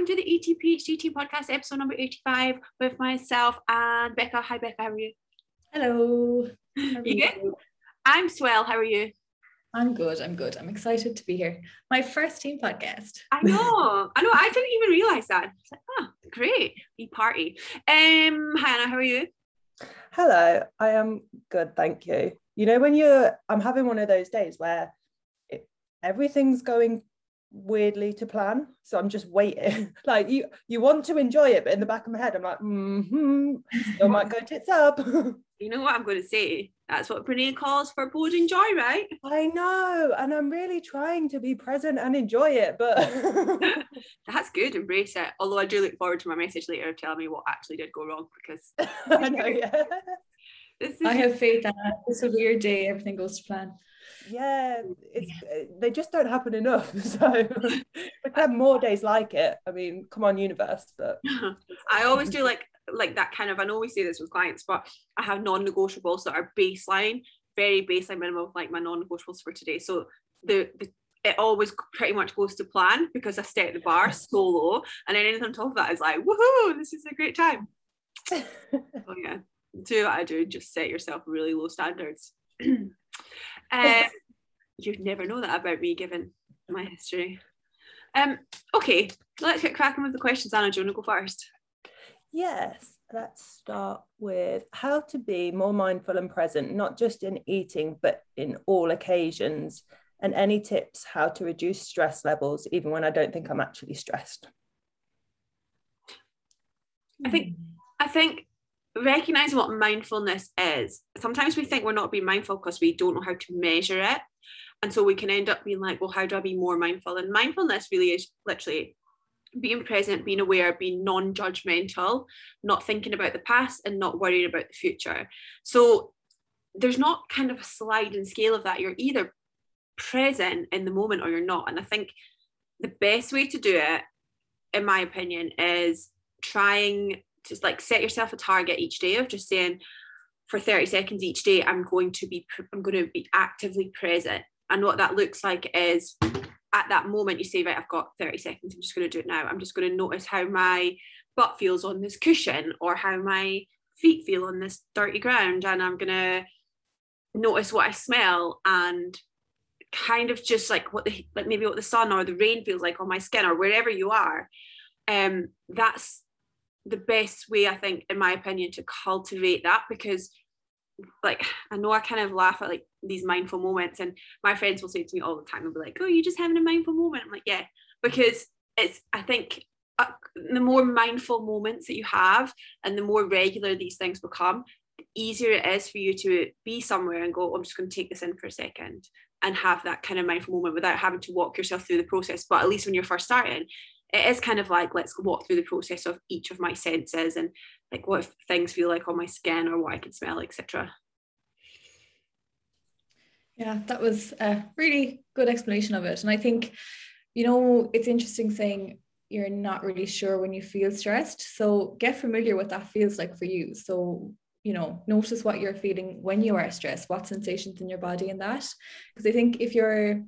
welcome to the ETPHDT podcast, episode number 85, with myself and Becca. Hi, Becca, how are you? Hello. How you good? I'm swell. How are you? I'm good. I'm good. I'm excited to be here. My first team podcast. I know. I know. I didn't even realize that. I like, oh, great. We party. Um, Hannah, how are you? Hello. I am good, thank you. You know, when you're, I'm having one of those days where it, everything's going weirdly to plan. So i'm just waiting. Like you you want to enjoy it but in the back of my head i'm like mm-hmm still might go tits up. You know what i'm going to say? That's what Brene calls foreboding joy right? I know and i'm really trying to be present and enjoy it but that's good embrace it. Although i do look forward to my message later telling me what actually did go wrong because i know yeah. This is... i have faith that this will be your day everything goes to plan yeah it's yeah. Eh, they just don't happen enough so we have more days like it. I mean come on universe but i always do like like that kind of i know we say this with clients but i have non-negotiables that are baseline very baseline minimum like my non-negotiables for today. So the, the it always pretty much goes to plan because I set the bar so low and then anything on top of that is like woohoo this is a great time. Oh yeah do what I do just set yourself really low standards uh, you'd never know that about me given my history. Um, okay, let's get cracking with the questions. Anna, do you want to go first? Yes, let's start with how to be more mindful and present, not just in eating, but in all occasions. And any tips how to reduce stress levels, even when I don't think I'm actually stressed. I think I think recognizing what mindfulness is. Sometimes we think we're not being mindful because we don't know how to measure it. And so we can end up being like, well, how do I be more mindful? And mindfulness really is literally being present, being aware, being non judgmental, not thinking about the past and not worrying about the future. So there's not kind of a sliding scale of that. You're either present in the moment or you're not. And I think the best way to do it, in my opinion, is trying just like set yourself a target each day of just saying for 30 seconds each day i'm going to be i'm going to be actively present. And what that looks like is at that moment you say right i've got 30 seconds i'm just going to do it now. I'm just going to notice how my butt feels on this cushion or how my feet feel on this dirty ground and i'm going to notice what i smell. And kind of just like what the like maybe what the sun or the rain feels like on my skin or wherever you are um that's the best way I think in my opinion to cultivate that because like I know I kind of laugh at like these mindful moments and my friends will say to me all the time they'll be like oh you're just having a mindful moment. I'm like yeah. Because it's I think uh, the more mindful moments that you have and the more regular these things become the easier it is for you to be somewhere and go oh, I'm just going to take this in for a second and have that kind of mindful moment without having to walk yourself through the process. But at least when you're first starting it is kind of like let's walk through the process of each of my senses and like what things feel like on my skin or what I can smell, etc. Yeah, that was a really good explanation of it. And I think, you know, it's interesting saying you're not really sure when you feel stressed. So get familiar with what that feels like for you. So, you know, notice what you're feeling when you are stressed, what sensations in your body and that. Because I think if you're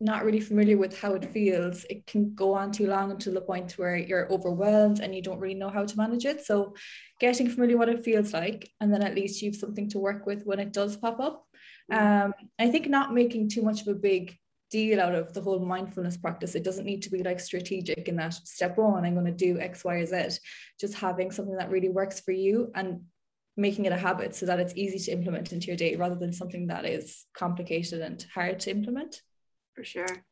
not really familiar with how it feels, it can go on too long until the point where you're overwhelmed and you don't really know how to manage it. So, getting familiar what it feels like, and then at least you've something to work with when it does pop up. Mm. Um, I think not making too much of a big deal out of the whole mindfulness practice. It doesn't need to be like strategic in that step one, I'm going to do X, Y, or Z. Just having something that really works for you and making it a habit so that it's easy to implement into your day rather than something that is complicated and hard to implement for sure.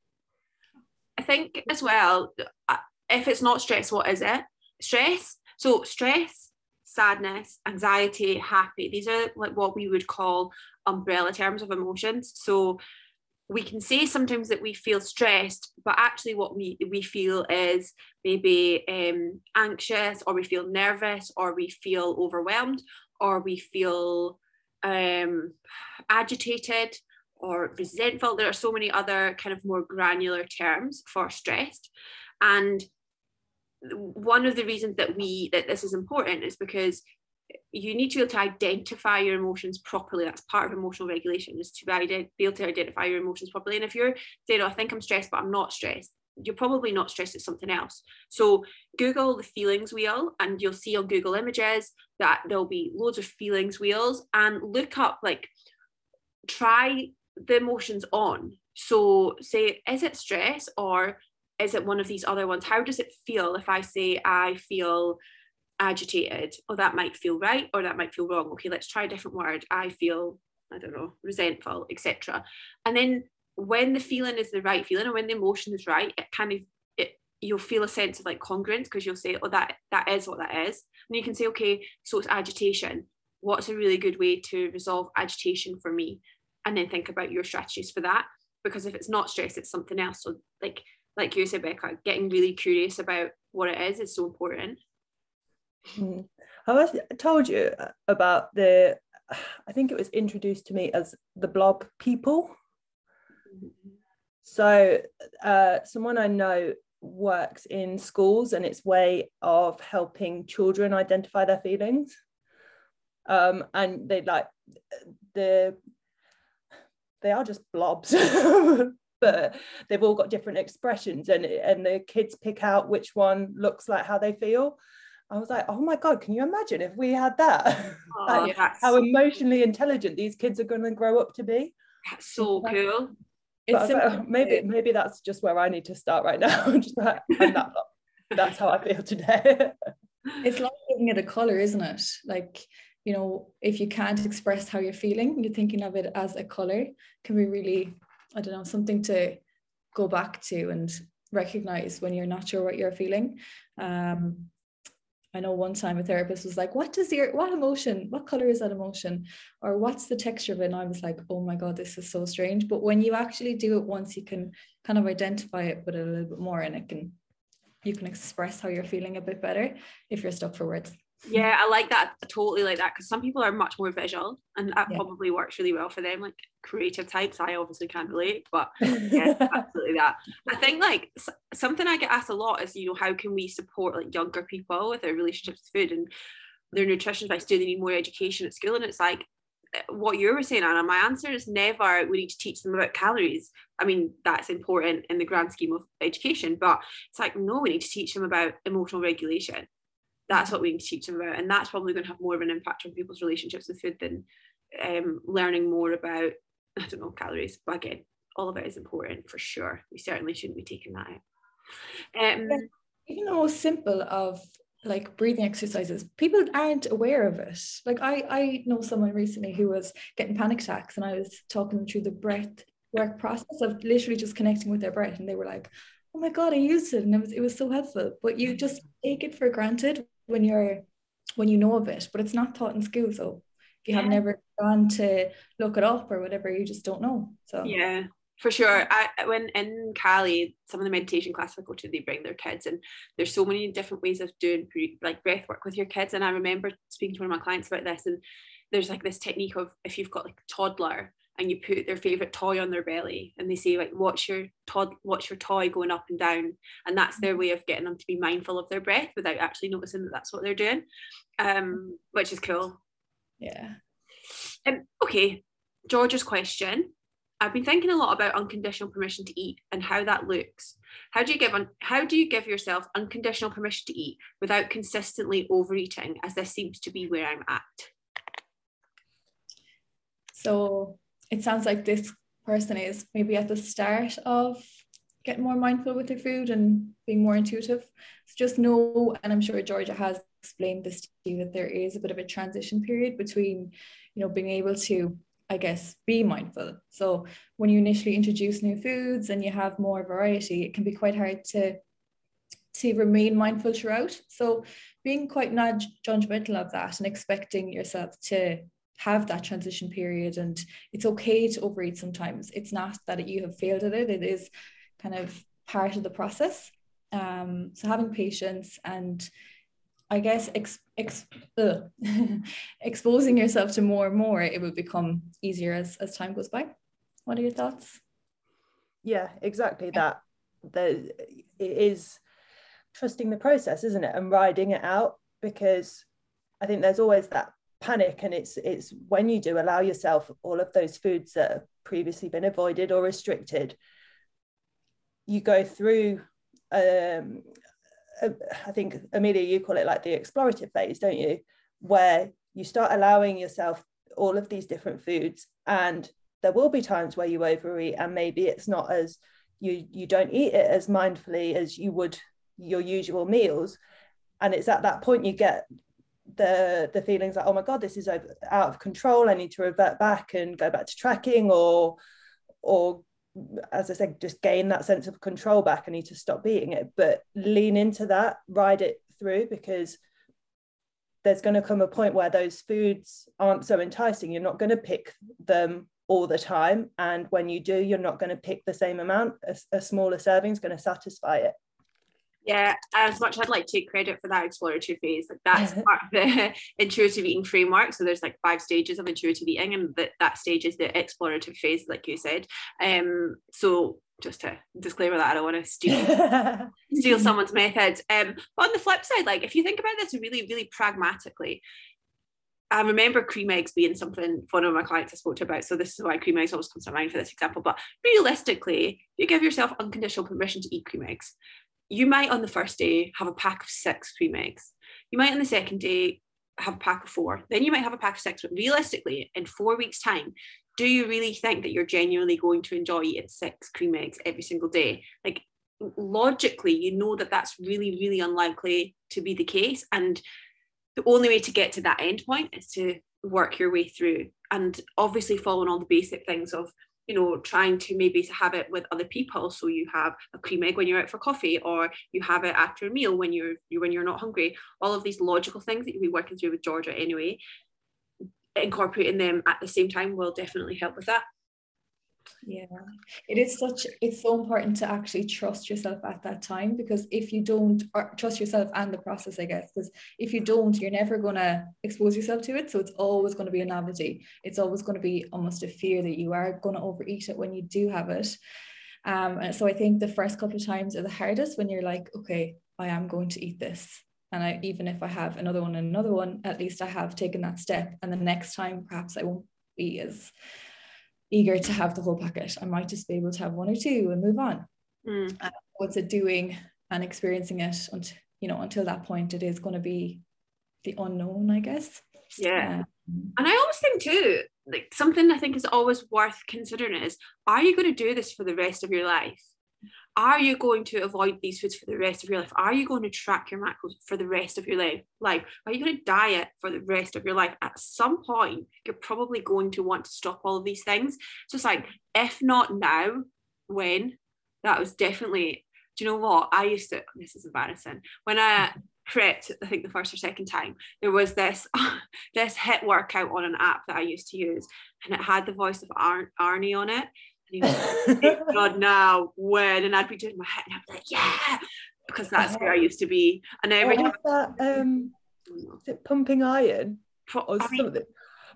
I think as well, uh, if it's not stress, what is it? Stress. So stress, sadness, anxiety, happy. These are like what we would call umbrella terms of emotions. So we can say sometimes that we feel stressed, but actually what we, we feel is maybe um, anxious or we feel nervous or we feel overwhelmed or we feel um, agitated or resentful. There are so many other kind of more granular terms for stressed. And one of the reasons that we that this is important is because you need to be able to identify your emotions properly. That's part of emotional regulation, is to be able to identify your emotions properly. And if you're saying, oh, I think I'm stressed, but I'm not stressed, you're probably not stressed it's something else so google the feelings wheel and you'll see on google images that there'll be loads of feelings wheels and look up like try the emotions on. So say is it stress or is it one of these other ones? How does it feel if i say i feel agitated oh that might feel right or that might feel wrong. Okay let's try a different word. I feel i don't know resentful etc and then when the feeling is the right feeling or when the emotion is right it kind of it you'll feel a sense of like congruence because you'll say oh that that is what that is. And you can say okay so it's agitation. What's a really good way to resolve agitation for me and then think about your strategies for that because if it's not stress it's something else so like like you said becca getting really curious about what it is is so important hmm. I told you about the I think it was introduced to me as the blob people so, uh, someone I know works in schools and its way of helping children identify their feelings. Um, and they like the they are just blobs, but they've all got different expressions, and and the kids pick out which one looks like how they feel. I was like, oh my god, can you imagine if we had that? Oh, like, how emotionally intelligent these kids are going to grow up to be. That's so cool it's oh, maybe maybe that's just where I need to start right now. just that, that, that's how I feel today. it's like giving it a color, isn't it? Like you know, if you can't express how you're feeling, you're thinking of it as a color can be really, I don't know, something to go back to and recognize when you're not sure what you're feeling. Um, I know one time a therapist was like, What does your what emotion? What color is that emotion? Or what's the texture of it? And I was like, Oh my God, this is so strange. But when you actually do it once, you can kind of identify it with a little bit more and it can you can express how you're feeling a bit better if you're stuck for words. Yeah, I like that. I totally like that because some people are much more visual and that yeah. probably works really well for them. Like creative types, I obviously can't relate, but yeah, absolutely that. I think like something I get asked a lot is, you know, how can we support like younger people with their relationships with food and their nutrition advice? Do they need more education at school? And it's like eh, what you were saying, Anna. My answer is never. We need to teach them about calories. I mean, that's important in the grand scheme of education, but it's like no, we need to teach them about emotional regulation that's what we need to teach them about. And that's probably going to have more of an impact on people's relationships with food than um, learning more about i don't know calories. But again all of it is important for sure. We certainly shouldn't be taking that out. Um, even the most simple of like breathing exercises people aren't aware of it. Like i i know someone recently who was getting panic attacks and i was talking through the breath work process of literally just connecting with their breath. And they were like oh my god i used it. And it was it was so helpful. But you just take it for granted when you're when you know of it, but it's not taught in school. So if you have never gone to look it up or whatever, you just don't know. So yeah, for sure. I when in Cali, some of the meditation classes I go to, they bring their kids, and there's so many different ways of doing like breath work with your kids. And I remember speaking to one of my clients about this, and there's like this technique of if you've got like a toddler and you put their favorite toy on their belly and they say like watch your tod watch your toy going up and down? And that's their way of getting them to be mindful of their breath without actually noticing that that's what they're doing um which is cool. Yeah. Um, okay george's question. I've been thinking a lot about unconditional permission to eat and how that looks. How do you give un- how do you give yourself unconditional permission to eat without consistently overeating, as this seems to be where I'm at? So it sounds like this person is maybe at the start of getting more mindful with their food and being more intuitive. So just know, and I'm sure Georgia has explained this to you, that there is a bit of a transition period between, you know, being able to, I guess, be mindful. So when you initially introduce new foods and you have more variety, it can be quite hard to to remain mindful throughout. So being quite not judgmental of that and expecting yourself to have that transition period and it's okay to overeat sometimes. It's not that you have failed at it. It is kind of part of the process. Um, so having patience and i guess ex, ex, exposing yourself to more and more it will become easier as, as time goes by. What are your thoughts? Yeah exactly that the it is trusting the process isn't it and riding it out because i think there's always that panic and it's it's when you do allow yourself all of those foods that have previously been avoided or restricted you go through um, I think Amelia, you call it like the explorative phase, don't you? Where you start allowing yourself all of these different foods, and there will be times where you overeat, and maybe it's not as you you don't eat it as mindfully as you would your usual meals, and it's at that point you get the the feelings like oh my god this is over, out of control i need to revert back and go back to tracking or or as I said, just gain that sense of control back. I need to stop beating it, but lean into that, ride it through because there's going to come a point where those foods aren't so enticing. You're not going to pick them all the time. And when you do, you're not going to pick the same amount. A, a smaller serving is going to satisfy it. Yeah, as much as I'd like to take credit for that exploratory phase, like that's part of the intuitive eating framework. So there's like five stages of intuitive eating, and that that stage is the explorative phase, like you said. Um, so just to disclaimer that I don't want to steal steal someone's methods. Um, but on the flip side, like if you think about this really, really pragmatically, I remember cream eggs being something one of my clients I spoke to about. So this is why cream eggs always comes to mind for this example. But realistically, you give yourself unconditional permission to eat cream eggs you might on the first day have a pack of six cream eggs. You might on the second day have a pack of four. Then you might have a pack of six. But realistically, in four weeks' time, do you really think that you're genuinely going to enjoy eating six cream eggs every single day? Like logically, you know that that's really, really unlikely to be the case. And the only way to get to that end point is to work your way through and obviously following all the basic things of you know trying to maybe have it with other people. So you have a cream egg when you're out for coffee or you have it after a meal when you're when you're not hungry. All of these logical things that you'll be working through with georgia anyway incorporating them at the same time will definitely help with that yeah. It is such it's so important to actually trust yourself at that time because if you don't trust yourself and the process i guess because if you don't you're never going to expose yourself to it. So it's always going to be a novelty it's always going to be almost a fear that you are going to overeat it when you do have it. Um, and so i think the first couple of times are the hardest when you're like okay i am going to eat this. And I, even if I have another one and another one, at least I have taken that step. And the next time, perhaps I won't be as eager to have the whole packet. I might just be able to have one or two and move on. Mm. Uh, what's it doing and experiencing it until you know until that point it is going to be the unknown, I guess. Yeah. Um, and I always think too, like something I think is always worth considering is are you going to do this for the rest of your life? Are you going to avoid these foods for the rest of your life? Are you going to track your macros for the rest of your life? Like, are you going to diet for the rest of your life? At some point, you're probably going to want to stop all of these things. So it's like, if not now, when? That was definitely, do you know what? I used to, this is embarrassing. When I prepped, I think the first or second time, there was this this HIIT workout on an app that I used to use, and it had the voice of Ar- Arnie on it God, now when? And I'd be doing my head and I'd be like, yeah, because that's where I used to be. And every time that um is it pumping iron or I mean, something?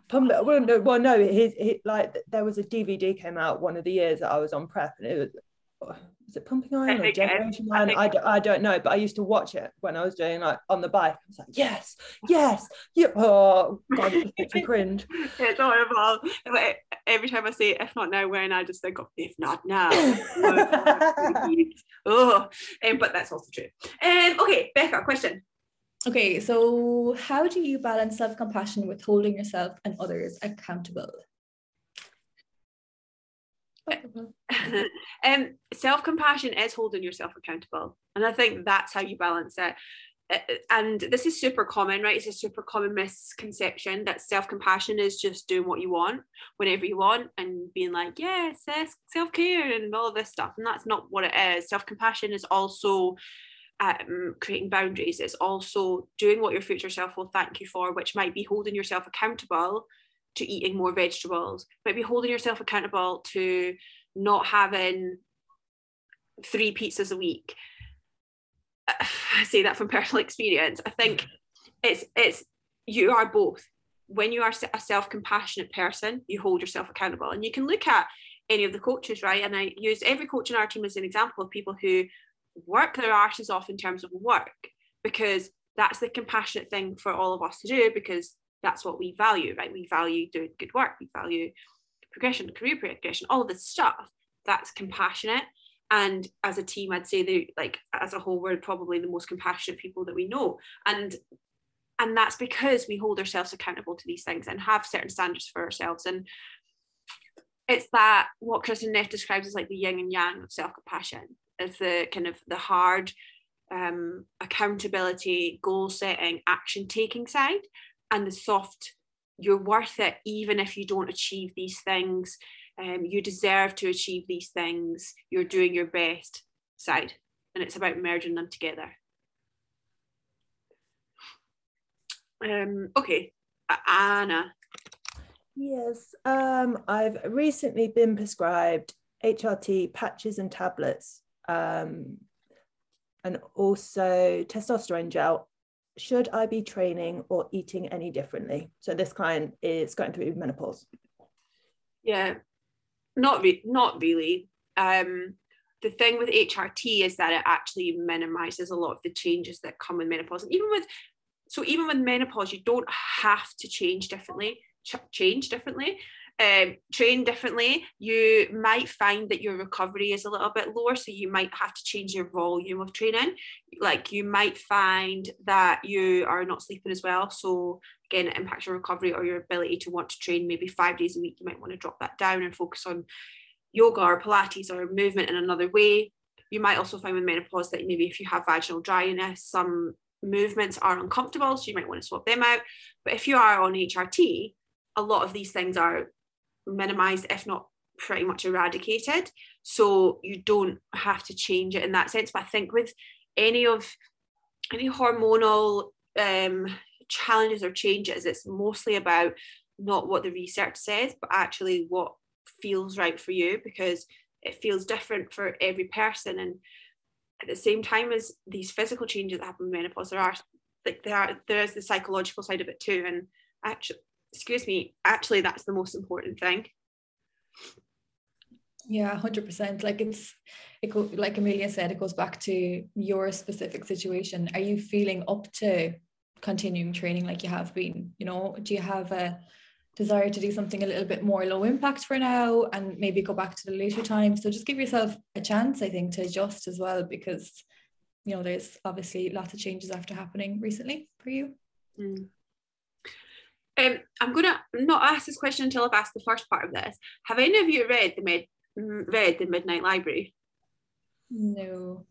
Pump, well, no, well, no, his, his, like there was a DVD came out one of the years that I was on prep, and it was is it Pumping Iron or Generation Iron? I, I, I, don't know, but I used to watch it when I was doing like on the bike. I was like, yes, yes, yeah. Oh god, it's such a cringe. It's horrible. Like, every time I see it, if not now, when I just think of if not now. oh, um, but that's also true. Um, okay, Becca, question. Okay, so how do you balance self-compassion with holding yourself and others accountable? um, self-compassion is holding yourself accountable and i think that's how you balance it. And this is super common right? It's a super common misconception that self-compassion is just doing what you want whenever you want and being like yes self-care and all of this stuff and that's not what it is. Self-compassion is also um, creating boundaries. It's also doing what your future self will thank you for which might be holding yourself accountable to eating more vegetables, maybe holding yourself accountable to not having three pizzas a week. I say that from personal experience. I think it's it's you are both. When you are a self-compassionate person, you hold yourself accountable, and you can look at any of the coaches, right? And I use every coach in our team as an example of people who work their asses off in terms of work because that's the compassionate thing for all of us to do because that's what we value, right? We value doing good work, we value progression, career progression, all of this stuff. That's compassionate. and as a team i'd say they like as a whole we're probably the most compassionate people that we know and and that's because we hold ourselves accountable to these things and have certain standards for ourselves and it's that what Kristin Neff describes as like the yin and yang of self-compassion is the kind of the hard um, accountability goal setting action taking side and the soft you're worth it even if you don't achieve these things. Um, you deserve to achieve these things. You're doing your best side. And it's about merging them together. Um, okay anna. Yes um, i've recently been prescribed hrt patches and tablets um, and also testosterone gel should i be training or eating any differently? So this client is going through menopause. Yeah. Not re- not really. Um, the thing with HRT is that it actually minimizes a lot of the changes that come with menopause, and even with so even with menopause, you don't have to change differently, ch- change differently um, train differently, you might find that your recovery is a little bit lower. So you might have to change your volume of training. Like you might find that you are not sleeping as well. So again, it impacts your recovery or your ability to want to train maybe five days a week. You might want to drop that down and focus on yoga or Pilates or movement in another way. You might also find with menopause that maybe if you have vaginal dryness, some movements are uncomfortable, so you might want to swap them out. But if you are on HRT, a lot of these things are minimized, if not pretty much eradicated. So you don't have to change it in that sense. But I think with any of any hormonal um, challenges or changes, it's mostly about not what the research says, but actually what feels right for you because it feels different for every person. And at the same time as these physical changes that happen in menopause, there are like there are there is the psychological side of it too. And actually excuse me, actually that's the most important thing. Yeah, 100%. Like it's, it go, like Amelia said, it goes back to your specific situation. Are you feeling up to continuing training like you have been? You know, do you have a desire to do something a little bit more low impact for now and maybe go back to the later time? So just give yourself a chance, I think, to adjust as well because, you know, there's obviously lots of changes after happening recently for you. Mm. Um, I'm gonna not ask this question until I've asked the first part of this. Have any of you read the mid read the Midnight Library? No.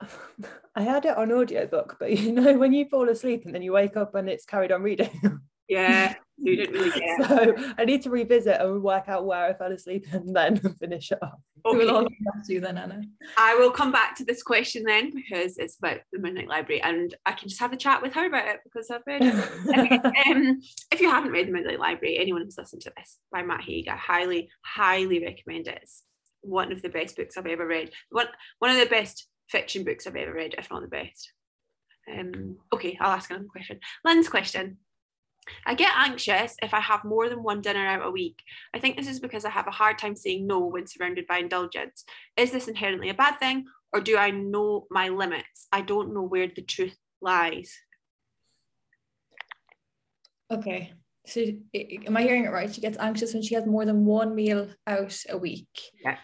I had it on audiobook, but you know when you fall asleep and then you wake up and it's carried on reading. Yeah, you didn't really get. So I need to revisit and work out where I fell asleep and then finish it off. Okay. We'll all come to you then, Anna. I will come back to this question then because it's about the Midnight Library and I can just have a chat with her about it because I've read it. um, if you haven't read the Midnight Library, anyone who's listened to this by Matt Haig, I highly, highly recommend it. It's one of the best books I've ever read. One, one of the best fiction books I've ever read, if not the best. Um, okay, I'll ask another question. Lynn's question. I get anxious if I have more than one dinner out a week. I think this is because I have a hard time saying no when surrounded by indulgence. Is this inherently a bad thing, or do I know my limits? I don't know where the truth lies. Okay. So, am I hearing it right? She gets anxious when she has more than one meal out a week. Yeah.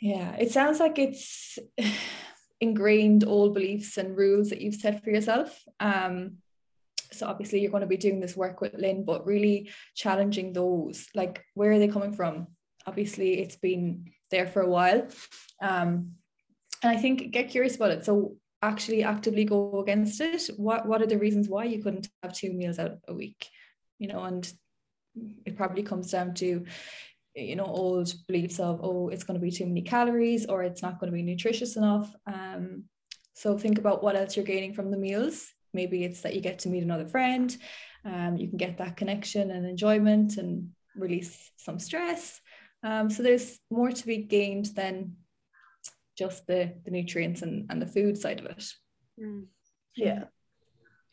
Yeah. It sounds like it's ingrained old beliefs and rules that you've set for yourself. Um, so obviously you're going to be doing this work with Lynn, but really challenging those. Like, where are they coming from? Obviously, it's been there for a while. Um, and I think get curious about it. So actually actively go against it. What what are the reasons why you couldn't have two meals out a week? You know, and it probably comes down to you know old beliefs of oh it's going to be too many calories or it's not going to be nutritious enough um so think about what else you're gaining from the meals maybe it's that you get to meet another friend um, you can get that connection and enjoyment and release some stress. Um, so there's more to be gained than just the the nutrients and, and the food side of it. Mm. yeah.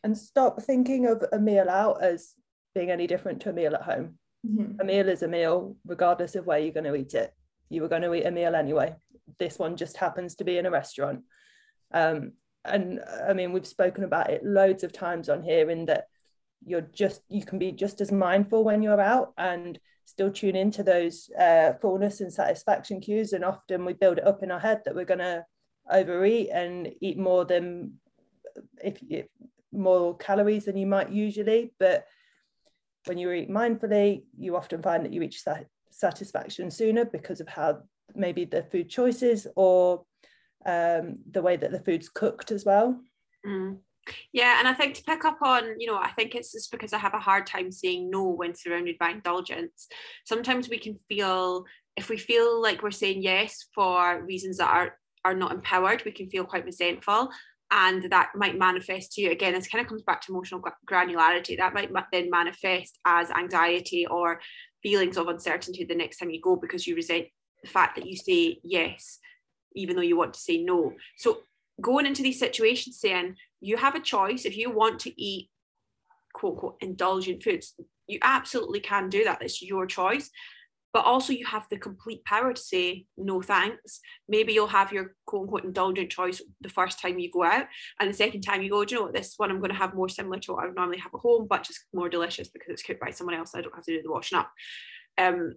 And stop thinking of a meal out as being any different to a meal at home. Mm-hmm. a meal is a meal regardless of where you're going to eat it. You were going to eat a meal anyway. This one just happens to be in a restaurant. Um, and I mean we've spoken about it loads of times on here in that you're just you can be just as mindful when you're out and still tune into those uh, fullness and satisfaction cues. And often we build it up in our head that we're going to overeat and eat more than if, if more calories than you might usually. But when you eat mindfully you often find that you reach sat- satisfaction sooner because of how maybe the food choices or um, the way that the food's cooked as well mm. Yeah, and I think to pick up on, you know, I think it's just because I have a hard time saying no when surrounded by indulgence. Sometimes we can feel, if we feel like we're saying yes for reasons that are are not empowered, we can feel quite resentful, and that might manifest to you again. This kind of comes back to emotional granularity. That might then manifest as anxiety or feelings of uncertainty the next time you go because you resent the fact that you say yes even though you want to say no. So going into these situations saying you have a choice. If you want to eat quote unquote indulgent foods you absolutely can do that. It's your choice. But also you have the complete power to say no thanks. Maybe you'll have your quote unquote indulgent choice the first time you go out. And the second time you go do you know what? This one i'm going to have more similar to what i would normally have at home but just more delicious because it's cooked by someone else i don't have to do the washing up. Um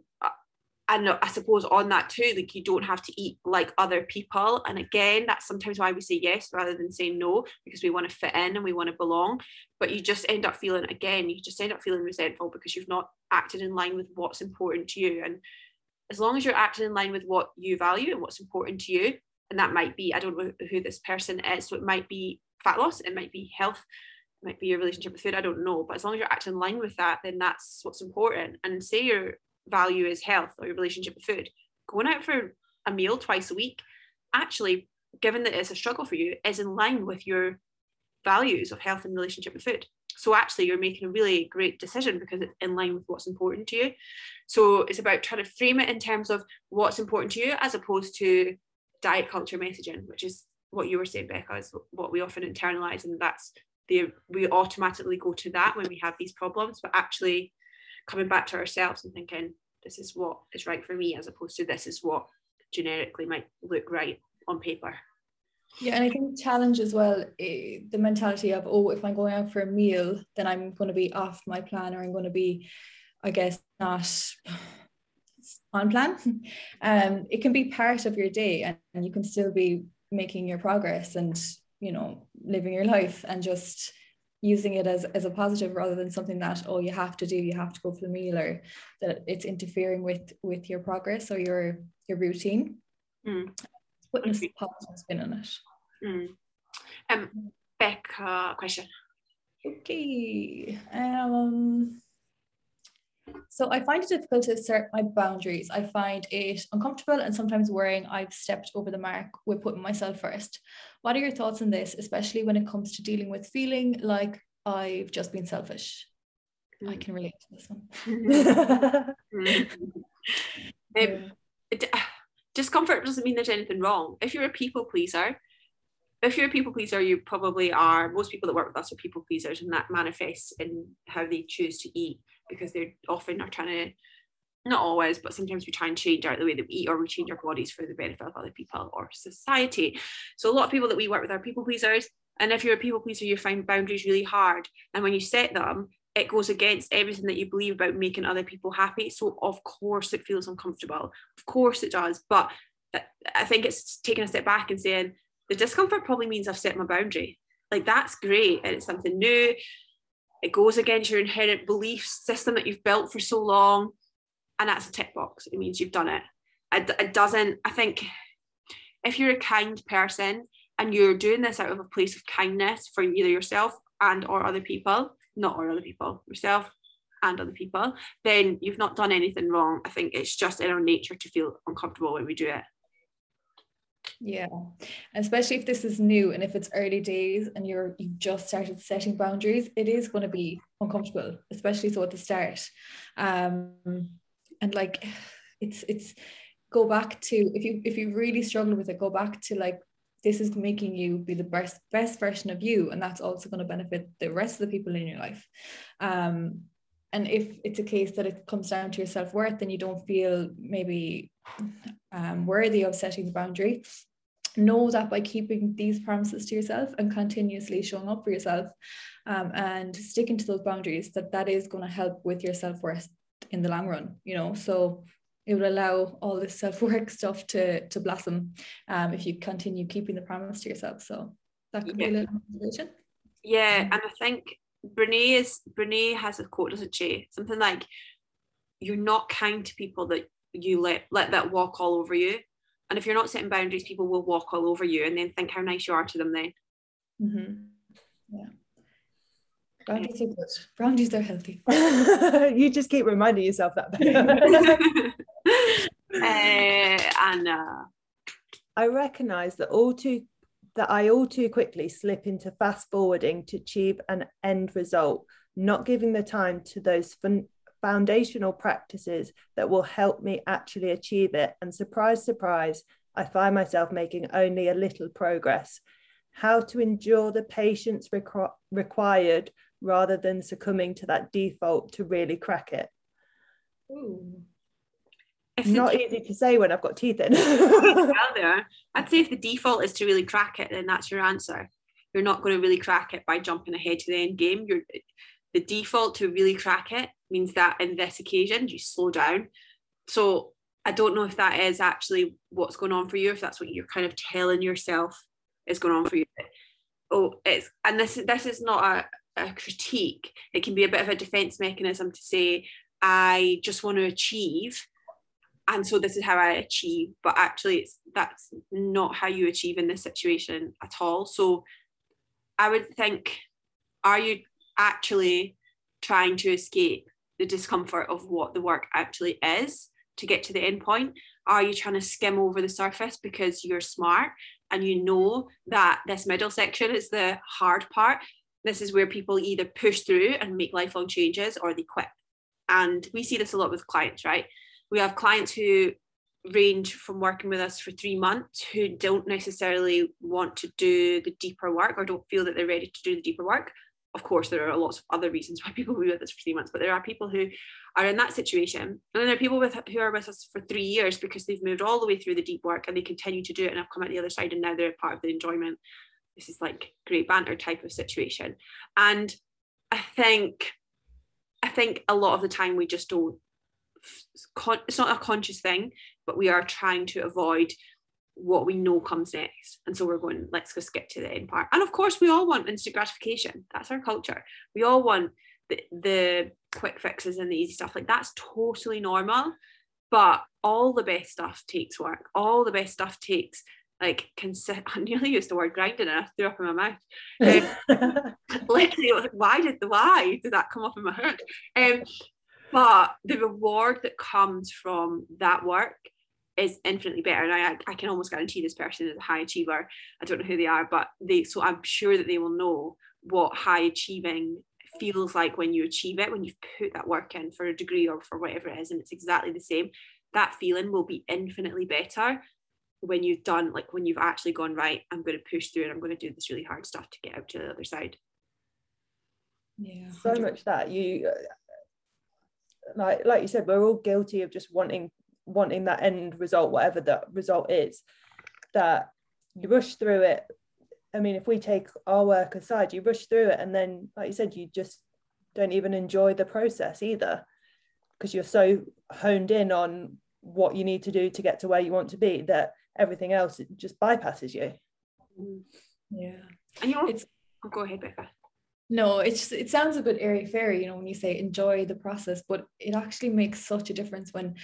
and I suppose on that too, like you don't have to eat like other people. And again, that's sometimes why we say yes rather than saying no, because we want to fit in and we want to belong. But you just end up feeling again, you just end up feeling resentful because you've not acted in line with what's important to you. And as long as you're acting in line with what you value and what's important to you, and that might be, I don't know who this person is, so it might be fat loss, it might be health, it might be your relationship with food, I don't know. But as long as you're acting in line with that, then that's what's important. And say you're value is health or your relationship with food, going out for a meal twice a week, actually, given that it's a struggle for you, is in line with your values of health and relationship with food. So actually, you're making a really great decision because it's in line with what's important to you. So it's about trying to frame it in terms of what's important to you as opposed to diet culture messaging, which is what you were saying, Becca, is what we often internalize, and that's the we automatically go to that when we have these problems. But actually, coming back to ourselves and thinking this is what is right for me as opposed to this is what generically might look right on paper. Yeah and i think challenge as well eh, the mentality of oh if i'm going out for a meal then i'm going to be off my plan or i'm going to be i guess not on plan. Um it can be part of your day and, and you can still be making your progress and you know living your life and just using it as, as a positive rather than something that oh you have to do you have to go for the meal or that it's interfering with with your progress or your your routine mm. putting a positive spin on it mm. um Becca question okay um so I find it difficult to assert my boundaries. I find it uncomfortable and sometimes worrying I've stepped over the mark with putting myself first. What are your thoughts on this, especially when it comes to dealing with feeling like I've just been selfish? I can relate to this one. um, it, discomfort doesn't mean there's anything wrong. If you're a people pleaser, if you're a people pleaser, you probably are. Most people that work with us are people pleasers, and that manifests in how they choose to eat because they're often are trying to not always, but sometimes we try and change our the way that we eat or we change our bodies for the benefit of other people or society. So a lot of people that we work with are people pleasers. And if you're a people pleaser, you find boundaries really hard. And when you set them, it goes against everything that you believe about making other people happy. So of course it feels uncomfortable. Of course it does. But I think it's taking a step back and saying the discomfort probably means I've set my boundary. Like that's great. And it's something new it goes against your inherent belief system that you've built for so long and that's a tick box it means you've done it. It, it doesn't i think if you're a kind person and you're doing this out of a place of kindness for either yourself and or other people not or other people yourself and other people then you've not done anything wrong. I think it's just in our nature to feel uncomfortable when we do it. Yeah, especially if this is new and if it's early days and you're you just started setting boundaries, it is going to be uncomfortable, especially so at the start. Um, and like it's it's go back to if you if you really struggle with it, go back to like this is making you be the best best version of you, and that's also going to benefit the rest of the people in your life. Um, and if it's a case that it comes down to your self-worth and you don't feel maybe um, worthy of setting the boundary know that by keeping these promises to yourself and continuously showing up for yourself um, and sticking to those boundaries that that is going to help with your self-worth in the long run, you know. So it will allow all this self-work stuff to to blossom um, if you continue keeping the promise to yourself. So that could yeah. be a little motivation. Yeah, and I think Brene is Brene has a quote, doesn't she? Something like, "You're not kind to people that you let let that walk all over you." And if you're not setting boundaries, people will walk all over you and then think how nice you are to them then. Mm-hmm. Yeah. Boundaries are good. Boundaries are healthy. you just keep reminding yourself that. uh, Anna. I recognise that all too that I all too quickly slip into fast forwarding to achieve an end result, not giving the time to those fun- foundational practices that will help me actually achieve it. And surprise, surprise, I find myself making only a little progress. How to endure the patience requ- required rather than succumbing to that default to really crack it. Ooh. Not easy to say when I've got teeth in. there. I'd say if the default is to really crack it, then that's your answer. You're not going to really crack it by jumping ahead to the end game. You're the default to really crack it means that in this occasion you slow down. So I don't know if that is actually what's going on for you, if that's what you're kind of telling yourself is going on for you. Oh, it's and this this is not a critique, it can be a bit of a defense mechanism to say, I just want to achieve. And so this is how I achieve, but actually it's that's not how you achieve in this situation at all. So I would think, are you actually trying to escape the discomfort of what the work actually is to get to the end point? Are you trying to skim over the surface because you're smart and you know that this middle section is the hard part this is where people either push through and make lifelong changes or they quit. And we see this a lot with clients, right? We have clients who range from working with us for three months who don't necessarily want to do the deeper work or don't feel that they're ready to do the deeper work. Of course, there are lots of other reasons why people will be with us for three months, but there are people who are in that situation. And then there are people with who are with us for three years because they've moved all the way through the deep work and they continue to do it and have come out the other side and now they're part of the enjoyment this is like great banter type of situation. And i think i think a lot of the time we just don't it's not a conscious thing but we are trying to avoid what we know comes next. And so we're going let's go skip to the end part. And of course we all want instant gratification. That's our culture. We all want the, the quick fixes and the easy stuff. Like that's totally normal but all the best stuff takes work. All the best stuff takes like consider I nearly used the word grinding and I threw up in my mouth. Um, literally, why did the why did that come up in my head? Um, but the reward that comes from that work is infinitely better. And I, I can almost guarantee this person is a high achiever. I don't know who they are, but they so I'm sure that they will know what high achieving feels like when you achieve it, when you've put that work in for a degree or for whatever it is, and it's exactly the same. That feeling will be infinitely better when you've done like when you've actually gone right i'm going to push through and i'm going to do this really hard stuff to get out to the other side. Yeah. So much that you uh, like like you said we're all guilty of just wanting wanting that end result whatever that result is that you rush through it. I mean if we take our work aside you rush through it and then like you said you just don't even enjoy the process either because you're so honed in on what you need to do to get to where you want to be that everything else it just bypasses you. Yeah. And you're it's oh, go ahead Becca. No it's it sounds a bit airy fairy you know when you say enjoy the process but it actually makes such a difference when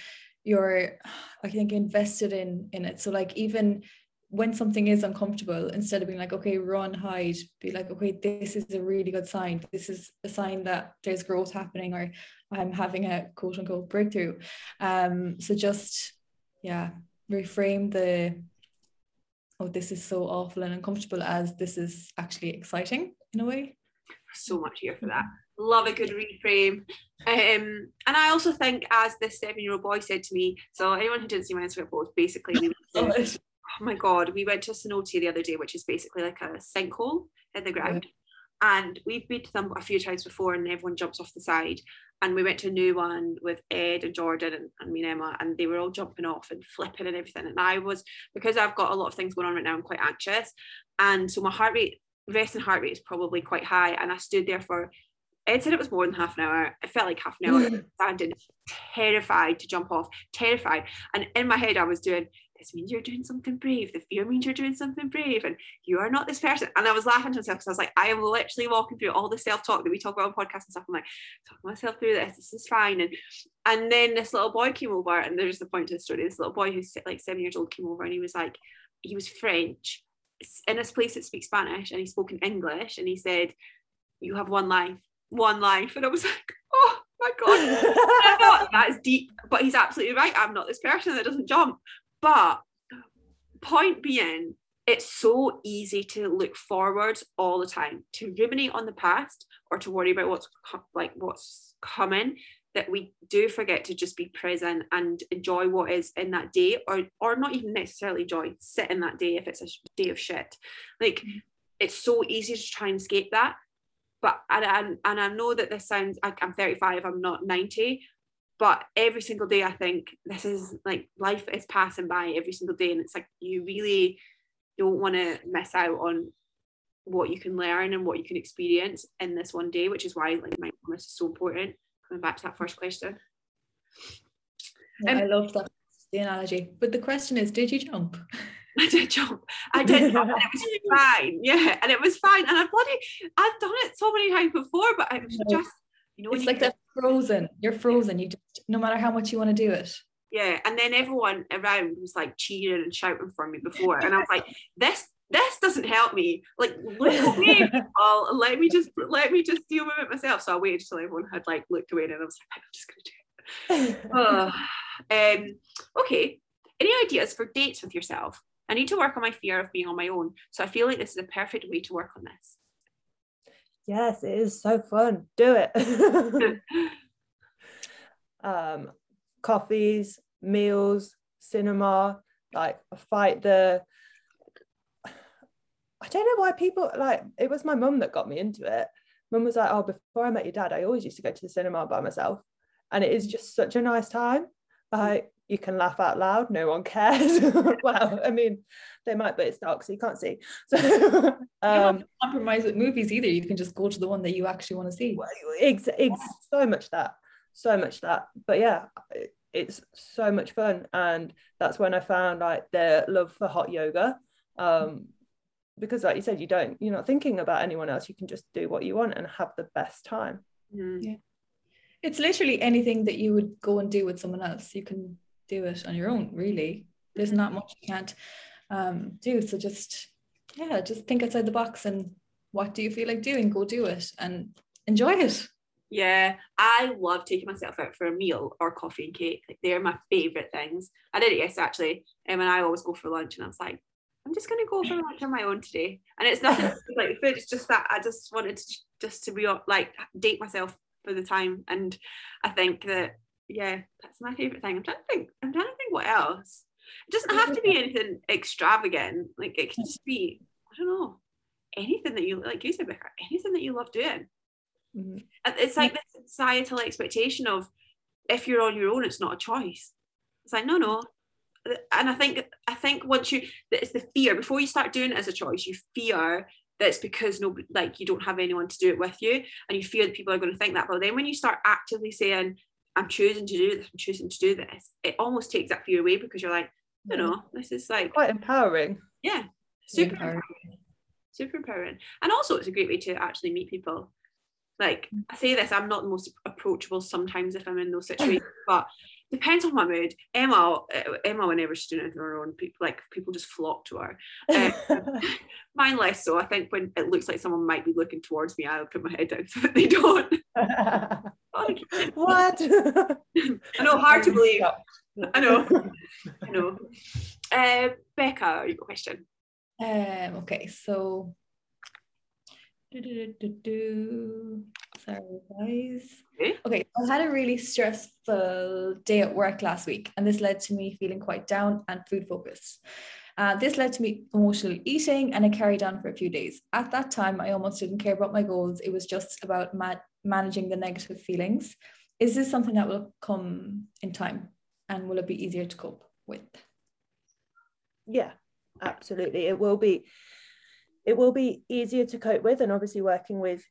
you're i think invested in in it. So like even when something is uncomfortable instead of being like okay run hide be like okay this is a really good sign. This is a sign that there's growth happening or i'm having a quote unquote breakthrough. Um so just yeah reframe the oh this is so awful and uncomfortable as this is actually exciting in a way. So much here for that. Love a good reframe. Um, and I also think as this seven year old boy said to me so anyone who didn't see my Instagram post basically we oh, oh my god we went to a cenote the other day which is basically like a sinkhole in the ground. Yeah. And we've been to them a few times before and everyone jumps off the side and we went to a new one with Ed and Jordan and, and me and Emma, and they were all jumping off and flipping and everything. And I was, because I've got a lot of things going on right now, I'm quite anxious. And so my heart rate, resting heart rate is probably quite high. And I stood there for Ed said it was more than half an hour. It felt like half an hour mm. standing, terrified to jump off, terrified. And in my head, I was doing, this means you're doing something brave. The fear means you're doing something brave, and you are not this person. And I was laughing to myself because I was like, I am literally walking through all the self talk that we talk about on podcasts and stuff. I'm like, talking myself through this. This is fine. And and then this little boy came over, and there's the point to the story. This little boy who's like seven years old came over, and he was like, he was French in a place that speaks Spanish, and he spoke in English, and he said, "You have one life, one life," and I was like, oh my god that is deep but he's absolutely right i'm not this person that doesn't jump but point being, it's so easy to look forward all the time, to ruminate on the past or to worry about what's like what's coming that we do forget to just be present and enjoy what is in that day or or not even necessarily joy sit in that day if it's a day of shit like mm-hmm. it's so easy to try and escape that but and, and, and I know that this sounds like I'm 35 I'm not 90 but every single day i think this is like life is passing by every single day and it's like you really don't want to miss out on what you can learn and what you can experience in this one day which is why like mindfulness is so important coming back to that first question yeah, um, i love that the analogy but the question is did you jump I did jump. I did jump and it was fine. Yeah. And it was fine. And I've bloody I've done it so many times before, but it was just you know, it's like that frozen. You're frozen. You just no matter how much you want to do it. Yeah, and then everyone around was like cheering and shouting for me before, and I was like, this this doesn't help me. Like, look at me, people. Let me just let me just deal with it myself. So I waited until everyone had like looked away, and I was like, I'm just gonna do it. oh. um, okay. Any ideas for dates with yourself? I need to work on my fear of being on my own. So I feel like this is a perfect way to work on this. Yes, it is so fun. Do it. um, coffees, meals, cinema, like fight the I don't know why people like it was my mum that got me into it. Mum was like, Oh, before I met your dad, I always used to go to the cinema by myself. And it is just such a nice time. Like you can laugh out loud, no one cares. well, I mean, they might, but it's dark, so you can't see. So um, compromise with movies either. You can just go to the one that you actually want to see. Ex- ex- so much that, so much that. But yeah, it's so much fun, and that's when I found like their love for hot yoga. Um, because like you said, you don't, you're not thinking about anyone else. You can just do what you want and have the best time. Mm. Yeah. It's literally anything that you would go and do with someone else. You can do it on your own, really. There's not much you can't um, do. So just, yeah, just think outside the box and what do you feel like doing? Go do it and enjoy it. Yeah, I love taking myself out for a meal or coffee and cake. Like they're my favorite things. I did it yesterday actually, um, and I always go for lunch, and I was like, I'm just gonna go for lunch on my own today. And it's nothing like food. It's just that I just wanted to just to be like date myself for the time, and I think that yeah, that's my favorite thing. I'm trying to think. I'm trying to think what else. It doesn't have to be anything extravagant. Like it can just be, I don't know, anything that you like you said, Becca, anything that you love doing. Mm-hmm. It's like this societal expectation of if you're on your own, it's not a choice. It's like, no, no. And I think I think once you it's the fear, before you start doing it as a choice, you fear that it's because nobody like you don't have anyone to do it with you and you fear that people are going to think that. But then when you start actively saying, I'm choosing to do this, I'm choosing to do this, it almost takes that fear away because you're like, you know, this is like quite empowering. Yeah, super empowering. empowering. Super empowering. And also it's a great way to actually meet people. Like I say this, I'm not the most approachable sometimes if I'm in those situations, but depends on my mood. Emma, uh, Emma, whenever she's doing it on her own, people like people just flock to her. Um, mine less so. I think when it looks like someone might be looking towards me, I'll put my head down so that they don't. what? I know, hard to believe. I know. I know. Uh, Becca, you got a question? Um, okay, so do, do, do, do, Sorry, guys. Okay, I had a really stressful day at work last week, and this led to me feeling quite down and food focused. Uh, this led to me emotional eating, and it carried on for a few days. At that time, I almost didn't care about my goals. It was just about ma- managing the negative feelings. Is this something that will come in time, and will it be easier to cope with? Yeah, absolutely. It will be. It will be easier to cope with, and obviously working with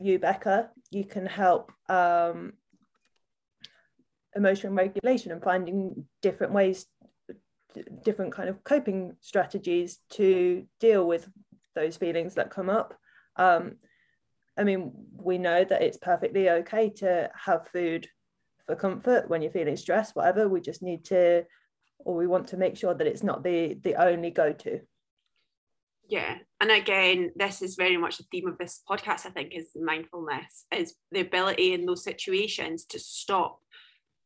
you, Becca, you can help um, emotion regulation and finding different ways, different kind of coping strategies to deal with those feelings that come up. Um, I mean, we know that it's perfectly okay to have food for comfort when you're feeling stressed, whatever. We just need to, or we want to make sure that it's not the the only go to. Yeah, and again, this is very much the theme of this podcast. I think is mindfulness, is the ability in those situations to stop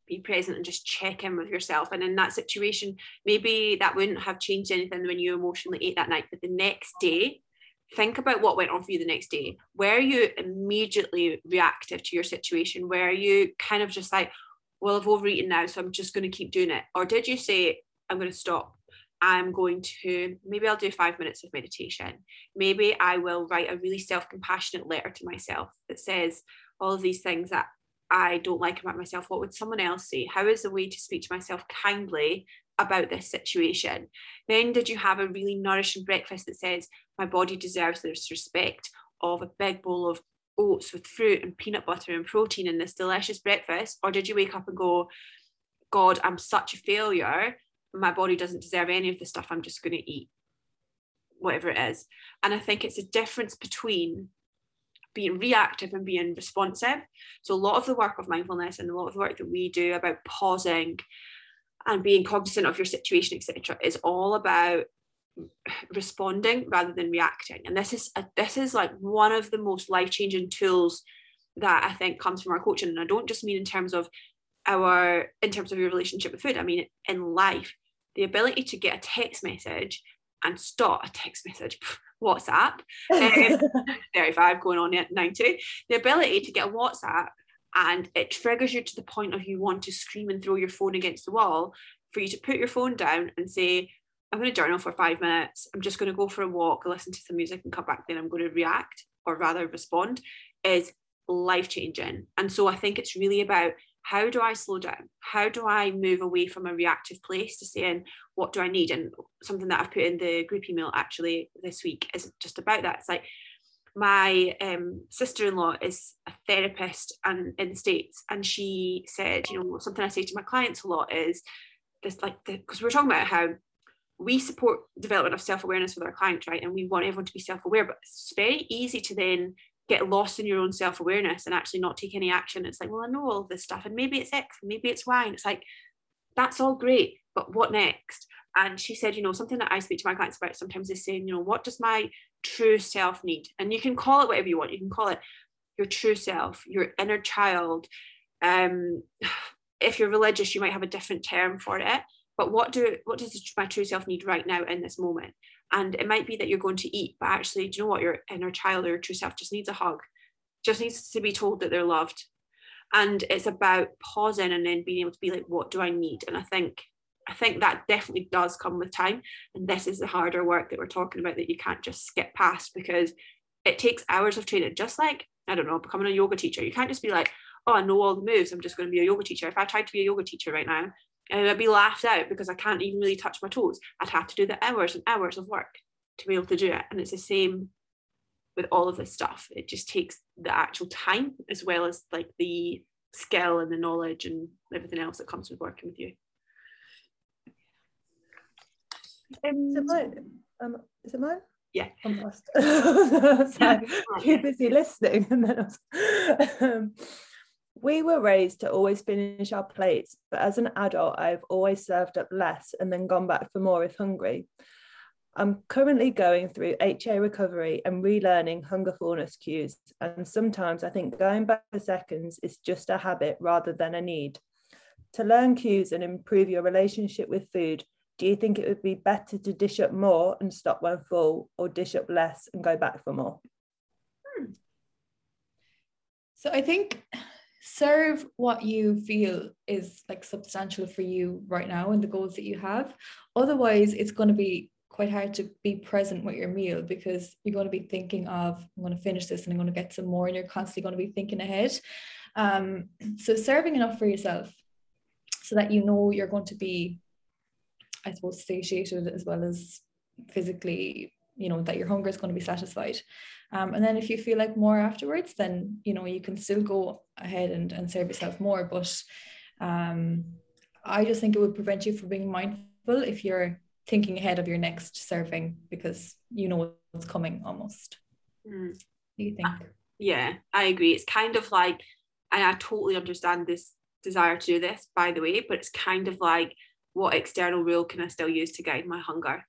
be present and just check in with yourself. And in that situation, maybe that wouldn't have changed anything when you emotionally ate that night, but the next day, think about what went on for you the next day. Were you immediately reactive to your situation? Were you kind of just like, well, I've overeaten now, so I'm just going to keep doing it? Or did you say, I'm going to stop? I'm going to, maybe I'll do five minutes of meditation. Maybe I will write a really self compassionate letter to myself that says all of these things that I don't like about myself, what would someone else say? How is the way to speak to myself kindly about this situation? Then, did you have a really nourishing breakfast that says, My body deserves this respect of a big bowl of oats with fruit and peanut butter and protein in this delicious breakfast? Or did you wake up and go, God, I'm such a failure. My body doesn't deserve any of the stuff I'm just going to eat, whatever it is. And I think it's a difference between being reactive and being responsive. So a lot of the work of mindfulness and a lot of the work that we do about pausing and being cognizant of your situation, etc., is all about responding rather than reacting. And this is a, this is like one of the most life changing tools that I think comes from our coaching. And I don't just mean in terms of our in terms of your relationship with food. I mean in life, the ability to get a text message and start a text message WhatsApp, um, 35 going on at 90, the ability to get a WhatsApp and it triggers you to the point of you want to scream and throw your phone against the wall for you to put your phone down and say, I'm going to journal for five minutes. I'm just going to go for a walk, listen to some music, and come back. Then I'm going to react or rather respond is life changing. And so I think it's really about how do I slow down? How do I move away from a reactive place to saying, what do I need? And something that I've put in the group email actually this week is just about that. It's like my um, sister-in-law is a therapist and in the States, and she said, you know, something I say to my clients a lot is this like because we're talking about how we support development of self-awareness with our clients, right? And we want everyone to be self-aware, but it's very easy to then get lost in your own self-awareness and actually not take any action. It's like well i know all this stuff and maybe it's x maybe it's y and it's like that's all great but what next? And she said you know something that i speak to my clients about sometimes is saying you know what does my true self need? And you can call it whatever you want. You can call it your true self your inner child. Um if you're religious you might have a different term for it. But what do what does my true self need right now in this moment and it might be that you're going to eat, but actually, do you know what? Your inner child or your true self just needs a hug, just needs to be told that they're loved. And it's about pausing and then being able to be like, what do I need? And I think I think that definitely does come with time. And this is the harder work that we're talking about that you can't just skip past because it takes hours of training. Just like, I don't know, becoming a yoga teacher. You can't just be like, oh, I know all the moves. I'm just going to be a yoga teacher. If I tried to be a yoga teacher right now, and I'd be laughed out because I can't even really touch my toes. I'd have to do the hours and hours of work to be able to do it. And it's the same with all of this stuff. It just takes the actual time as well as like the skill and the knowledge and everything else that comes with working with you. Um, is it mine? Um, is it mine? Yeah. I'm lost. so, too busy listening. And then I was, um, we were raised to always finish our plates, but as an adult, I've always served up less and then gone back for more if hungry. I'm currently going through HA recovery and relearning hunger fullness cues, and sometimes I think going back for seconds is just a habit rather than a need. To learn cues and improve your relationship with food, do you think it would be better to dish up more and stop when full, or dish up less and go back for more? Hmm. So I think serve what you feel is like substantial for you right now and the goals that you have. Otherwise, it's going to be quite hard to be present with your meal because you're going to be thinking of I'm going to finish this and I'm going to get some more and you're constantly going to be thinking ahead. Um, so serving enough for yourself so that you know you're going to be, I suppose, satiated as well as physically you know that your hunger is going to be satisfied. Um, and then if you feel like more afterwards then you know you can still go ahead and, and serve yourself more. But um, i just think it would prevent you from being mindful if you're thinking ahead of your next serving because you know what's coming almost. Mm. do you think? Yeah i agree. It's kind of like and i totally understand this desire to do this by the way but it's kind of like what external rule can i still use to guide my hunger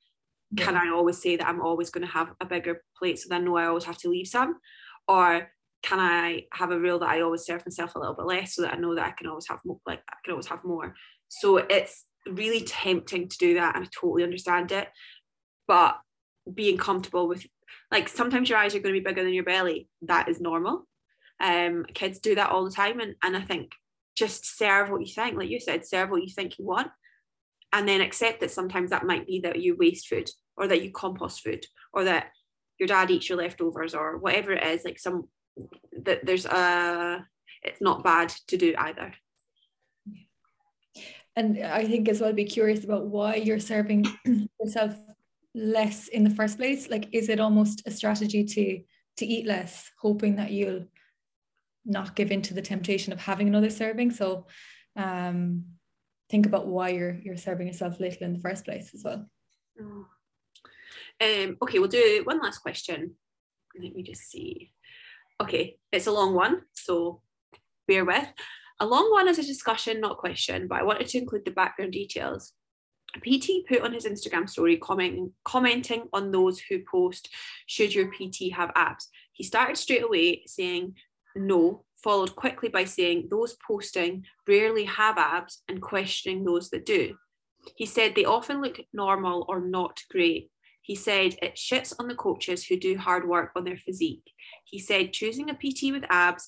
yeah. can I always say that I'm always going to have a bigger plate so then I know I always have to leave some? Or can I have a rule that I always serve myself a little bit less so that I know that I can always have more like I can always have more. So it's really tempting to do that and I totally understand it. But being comfortable with like sometimes your eyes are going to be bigger than your belly. That is normal. Um kids do that all the time and, and I think just serve what you think, like you said, serve what you think you want and then accept that sometimes that might be that you waste food or that you compost food or that your dad eats your leftovers or whatever it is like some that there's a it's not bad to do either. And i think as well be curious about why you're serving yourself less in the first place. Like is it almost a strategy to to eat less hoping that you'll not give in to the temptation of having another serving? So um think about why you're you're serving yourself little in the first place as well. Mm. Um, okay, we'll do one last question. Let me just see. Okay, it's a long one, so bear with. A long one is a discussion, not question, but I wanted to include the background details. PT put on his Instagram story commenting, commenting on those who post, should your PT have abs? He started straight away saying, no, followed quickly by saying those posting rarely have abs and questioning those that do. He said they often look normal or not great. He said it shits on the coaches who do hard work on their physique. He said choosing a PT with abs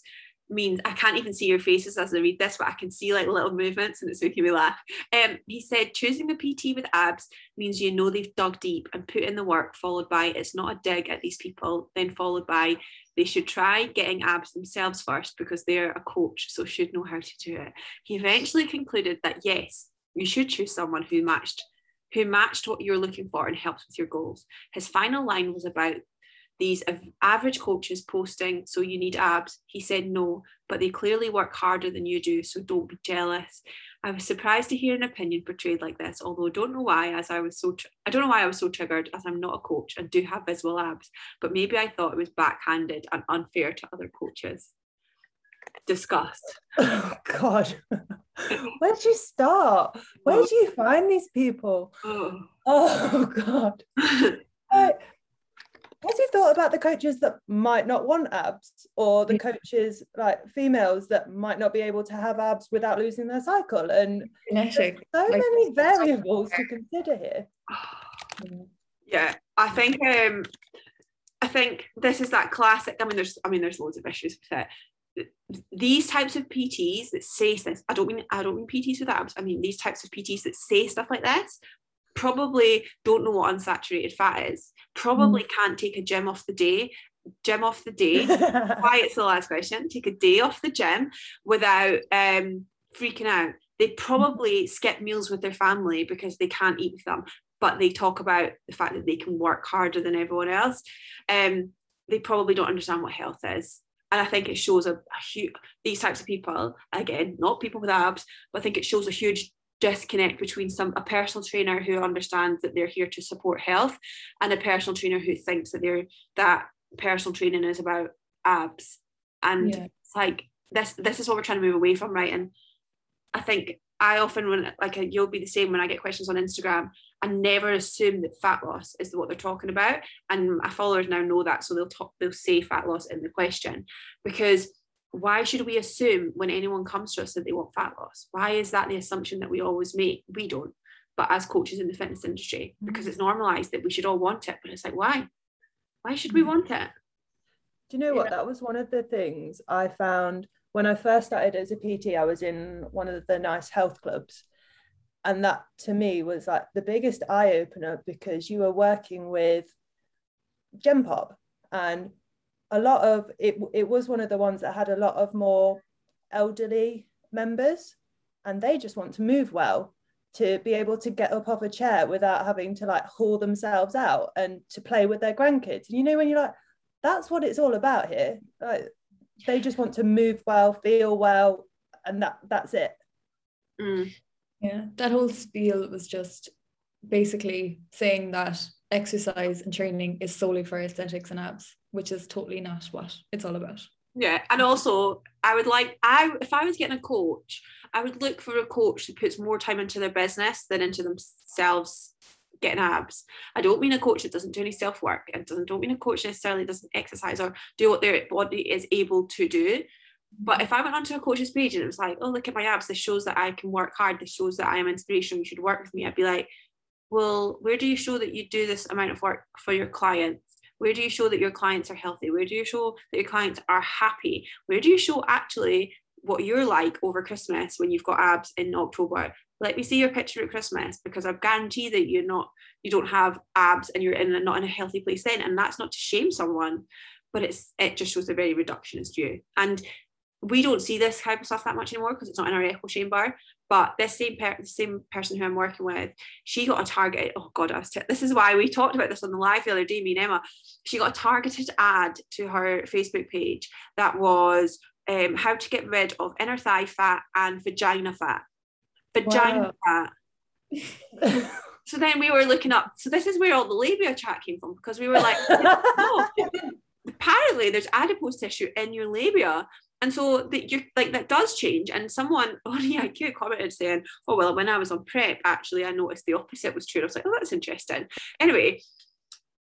means I can't even see your faces as I read this, but I can see like little movements and it's making me laugh. Um, he said choosing the PT with abs means you know they've dug deep and put in the work, followed by it's not a dig at these people, then followed by they should try getting abs themselves first because they're a coach, so should know how to do it. He eventually concluded that yes, you should choose someone who matched who matched what you're looking for and helps with your goals. His final line was about these average coaches posting, so you need abs. He said no, but they clearly work harder than you do, so don't be jealous. I was surprised to hear an opinion portrayed like this, although I don't know why, as I was so tr- I don't know why I was so triggered, as I'm not a coach and do have visible abs, but maybe I thought it was backhanded and unfair to other coaches. Disgust. Oh God, where did you start? Where did you find these people? Oh, oh God. Have you thought about the coaches that might not want abs or the coaches like females that might not be able to have abs without losing their cycle? And so many variables to consider here. Yeah i think um i think this is that classic i mean there's i mean there's loads of issues with it. These types of pts that say this i don't mean i don't mean pts with abs i mean these types of pts that say stuff like this probably don't know what unsaturated fat is, probably mm. can't take a gym off the day, gym off the day. Why it's the last question. Take a day off the gym without um, freaking out. They probably skip meals with their family because they can't eat with them, but they talk about the fact that they can work harder than everyone else. Um, they probably don't understand what health is. And I think it shows a, a huge, these types of people, again, not people with abs, but I think it shows a huge disconnect between some a personal trainer who understands that they're here to support health and a personal trainer who thinks that they're that personal training is about abs. And yeah. it's like this this is what we're trying to move away from right? And i think i often when like uh, you'll be the same when i get questions on instagram i never assume that fat loss is what they're talking about. And my followers now know that so they'll talk they'll say fat loss in the question because why should we assume when anyone comes to us that they want fat loss? Why is that the assumption that we always make? We don't, but as coaches in the fitness industry, because mm. it's normalized that we should all want it. But it's like, why? Why should we mm. want it? Do you know what? That was one of the things I found when I first started as a PT. I was in one of the nice health clubs. And that to me was like the biggest eye opener because you were working with Gen Pop and a lot of it it was one of the ones that had a lot of more elderly members and they just want to move well to be able to get up off a chair without having to like haul themselves out and to play with their grandkids. And you know, when you're like, that's what it's all about here. Like they just want to move well, feel well, and that that's it. Mm. Yeah, that whole spiel was just basically saying that exercise and training is solely for aesthetics and abs, which is totally not what it's all about. Yeah, and also I would like I if I was getting a coach, I would look for a coach who puts more time into their business than into themselves getting abs. I don't mean a coach that doesn't do any self work. I don't mean a coach necessarily doesn't exercise or do what their body is able to do. But if I went onto a coach's page and it was like, oh, look at my abs, this shows that I can work hard, this shows that I am inspirational, you should work with me, I'd be like, well, where do you show that you do this amount of work for your clients? Where do you show that your clients are healthy? Where do you show that your clients are happy? Where do you show actually what you're like over Christmas when you've got abs in October? Let me see your picture at Christmas because I guarantee that you're not, you don't have abs and you're in not in a healthy place then. And that's not to shame someone, but it's it just shows a very reductionist view. And we don't see this type of stuff that much anymore because it's not in our echo chamber. But this same per- the same person who I'm working with, she got a target. Oh God, I was t- this is why we talked about this on the live the other day. Me and Emma, she got a targeted ad to her Facebook page that was um, how to get rid of inner thigh fat and vagina fat. Vagina wow. fat. so then we were looking up. So this is where all the labia chat came from because we were like, no, apparently there's adipose tissue in your labia and so that you like that does change. And someone on the IQ commented saying oh well when I was on prep actually I noticed the opposite was true. I was like oh that's interesting. Anyway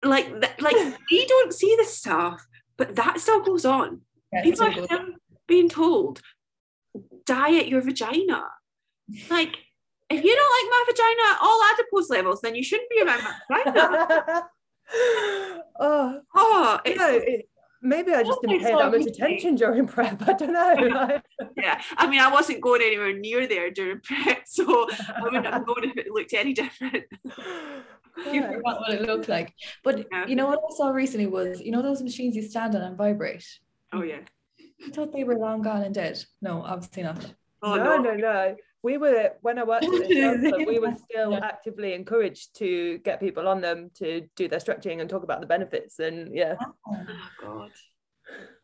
like th- like we don't see this stuff but that still goes on. People are still being told diet your vagina. Like if you don't like my vagina at all adipose levels then you shouldn't be around my vagina. Oh, oh it's, no, it, maybe I just didn't pay that much attention during prep. I don't know. yeah, I mean, I wasn't going anywhere near there during prep, so I wouldn't have known if it looked any different. you forgot what it looked like. But yeah. you know what I saw recently was, you know, those machines you stand on and vibrate. Oh yeah. I thought they were long gone and dead. No, obviously not. Oh, no, no, no, no. We were when I worked at this we were still yeah. actively encouraged to get people on them to do their stretching and talk about the benefits. And yeah. Oh, oh God.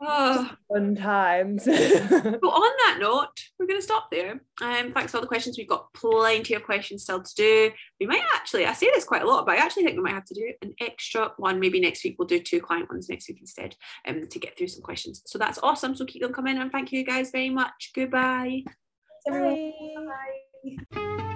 Oh. Fun times. well, on that note, we're going to stop there. Um, thanks for all the questions. We've got plenty of questions still to do. We might actually, I say this quite a lot, but I actually think we might have to do an extra one. Maybe next week we'll do two client ones next week instead um, to get through some questions. So that's awesome. So keep them coming and thank you guys very much. Goodbye. Bye. Bye.